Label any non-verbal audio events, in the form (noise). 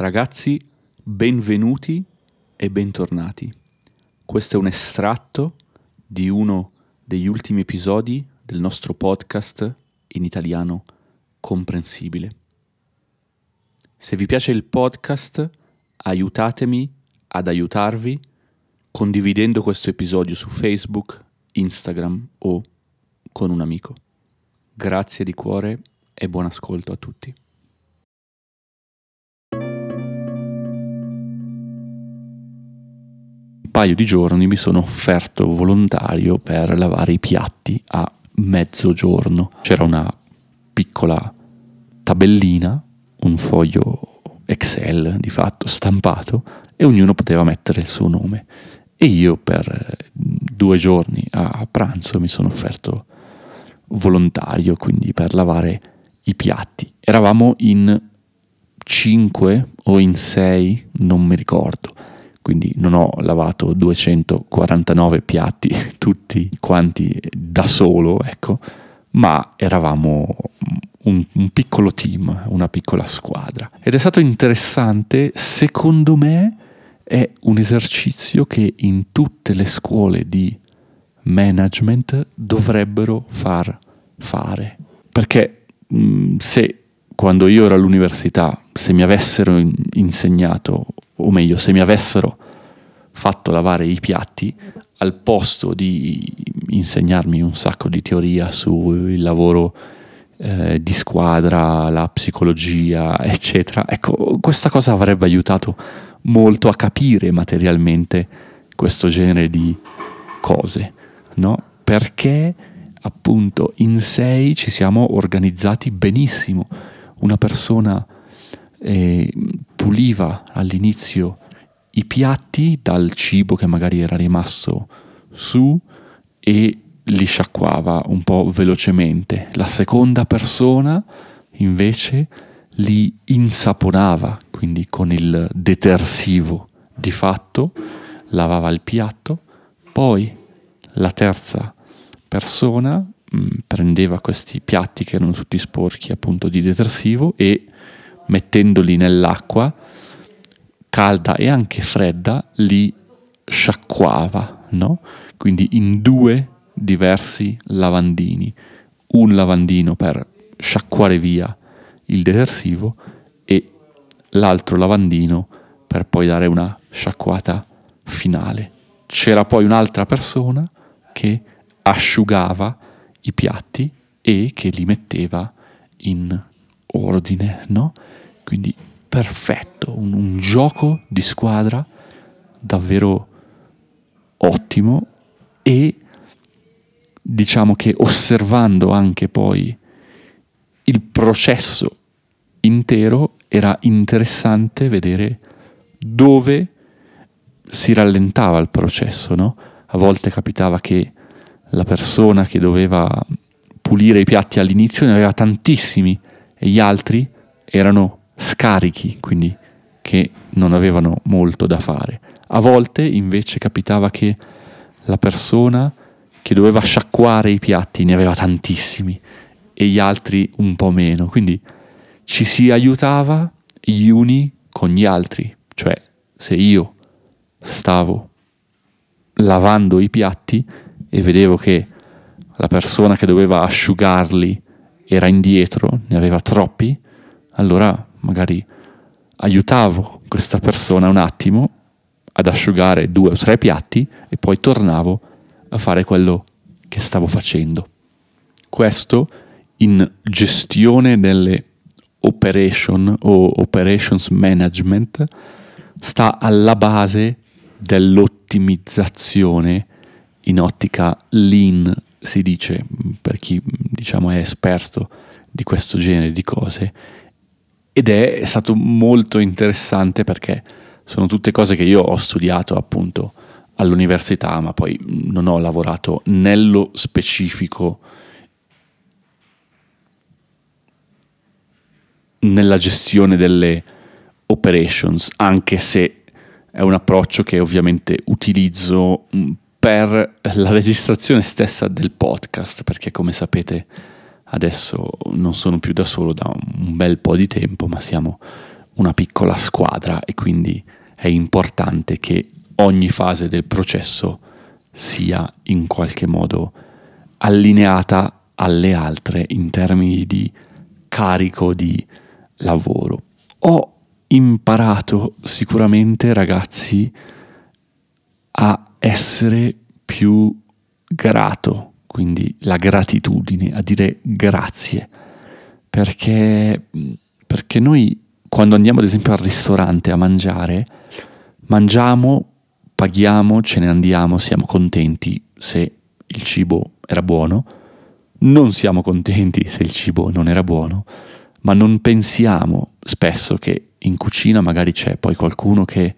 Ragazzi, benvenuti e bentornati. Questo è un estratto di uno degli ultimi episodi del nostro podcast in italiano comprensibile. Se vi piace il podcast, aiutatemi ad aiutarvi condividendo questo episodio su Facebook, Instagram o con un amico. Grazie di cuore e buon ascolto a tutti. Un paio di giorni mi sono offerto volontario per lavare i piatti a mezzogiorno. C'era una piccola tabellina, un foglio Excel di fatto stampato e ognuno poteva mettere il suo nome. E io per due giorni a pranzo mi sono offerto volontario, quindi per lavare i piatti. Eravamo in 5 o in 6, non mi ricordo. Quindi non ho lavato 249 piatti, (laughs) tutti quanti da solo, ecco, ma eravamo un, un, piccolo team, una piccola squadra. Ed è stato interessante, secondo me è un esercizio che in tutte le scuole di management dovrebbero far fare. Perché mh, se quando io ero all'università, se mi avessero insegnato, o meglio, se mi avessero fatto lavare i piatti, al posto di insegnarmi un sacco di teoria sul lavoro eh, di squadra, la psicologia, eccetera, ecco, questa cosa avrebbe aiutato molto a capire materialmente questo genere di cose, no? Perché appunto in sei ci siamo organizzati benissimo. Una persona eh, puliva all'inizio i piatti dal cibo che magari era rimasto su e li sciacquava un po' velocemente. La seconda persona invece li insaporava, quindi con il detersivo di fatto lavava il piatto, poi la terza persona mh, mm, prendeva questi piatti che erano tutti sporchi appunto di detersivo e mettendoli nell'acqua calda e anche fredda li sciacquava, no? Quindi in due diversi lavandini, un lavandino per sciacquare via il detersivo e l'altro lavandino per poi dare una sciacquata finale. C'era poi un'altra persona che asciugava i piatti e che li metteva in ordine, no? Quindi perfetto, un, un gioco di squadra davvero ottimo e diciamo che osservando anche poi il processo intero era interessante vedere dove si rallentava il processo, no? A volte capitava che la persona che doveva pulire i piatti all'inizio ne aveva tantissimi e gli altri erano scarichi, quindi che non avevano molto da fare. A volte invece capitava che la persona che doveva sciacquare i piatti ne aveva tantissimi e gli altri un po' meno, quindi ci si aiutava gli uni con gli altri, cioè se io stavo lavando i piatti e vedevo che la persona che doveva asciugarli era indietro, ne aveva troppi, allora magari aiutavo questa persona un attimo ad asciugare due o tre piatti e poi tornavo a fare quello che stavo facendo. Questo in gestione delle operation o operations management sta alla base dell'ottimizzazione in ottica lean, si dice, per chi diciamo è esperto di questo genere di cose. Ed è stato molto interessante perché sono tutte cose che io ho studiato appunto all'università, ma poi non ho lavorato nello specifico nella gestione delle operations, anche se è un approccio che ovviamente utilizzo per la registrazione stessa del podcast, perché come sapete adesso non sono più da solo da un bel po' di tempo, ma siamo una piccola squadra e quindi è importante che ogni fase del processo sia in qualche modo allineata alle altre in termini di carico di lavoro. Ho imparato sicuramente, ragazzi, a essere più grato, quindi la gratitudine, a dire grazie, perché, perché noi quando andiamo ad esempio al ristorante a mangiare, mangiamo, paghiamo, ce ne andiamo, siamo contenti se il cibo era buono, non siamo contenti se il cibo non era buono, ma non pensiamo spesso che in cucina magari c'è poi qualcuno che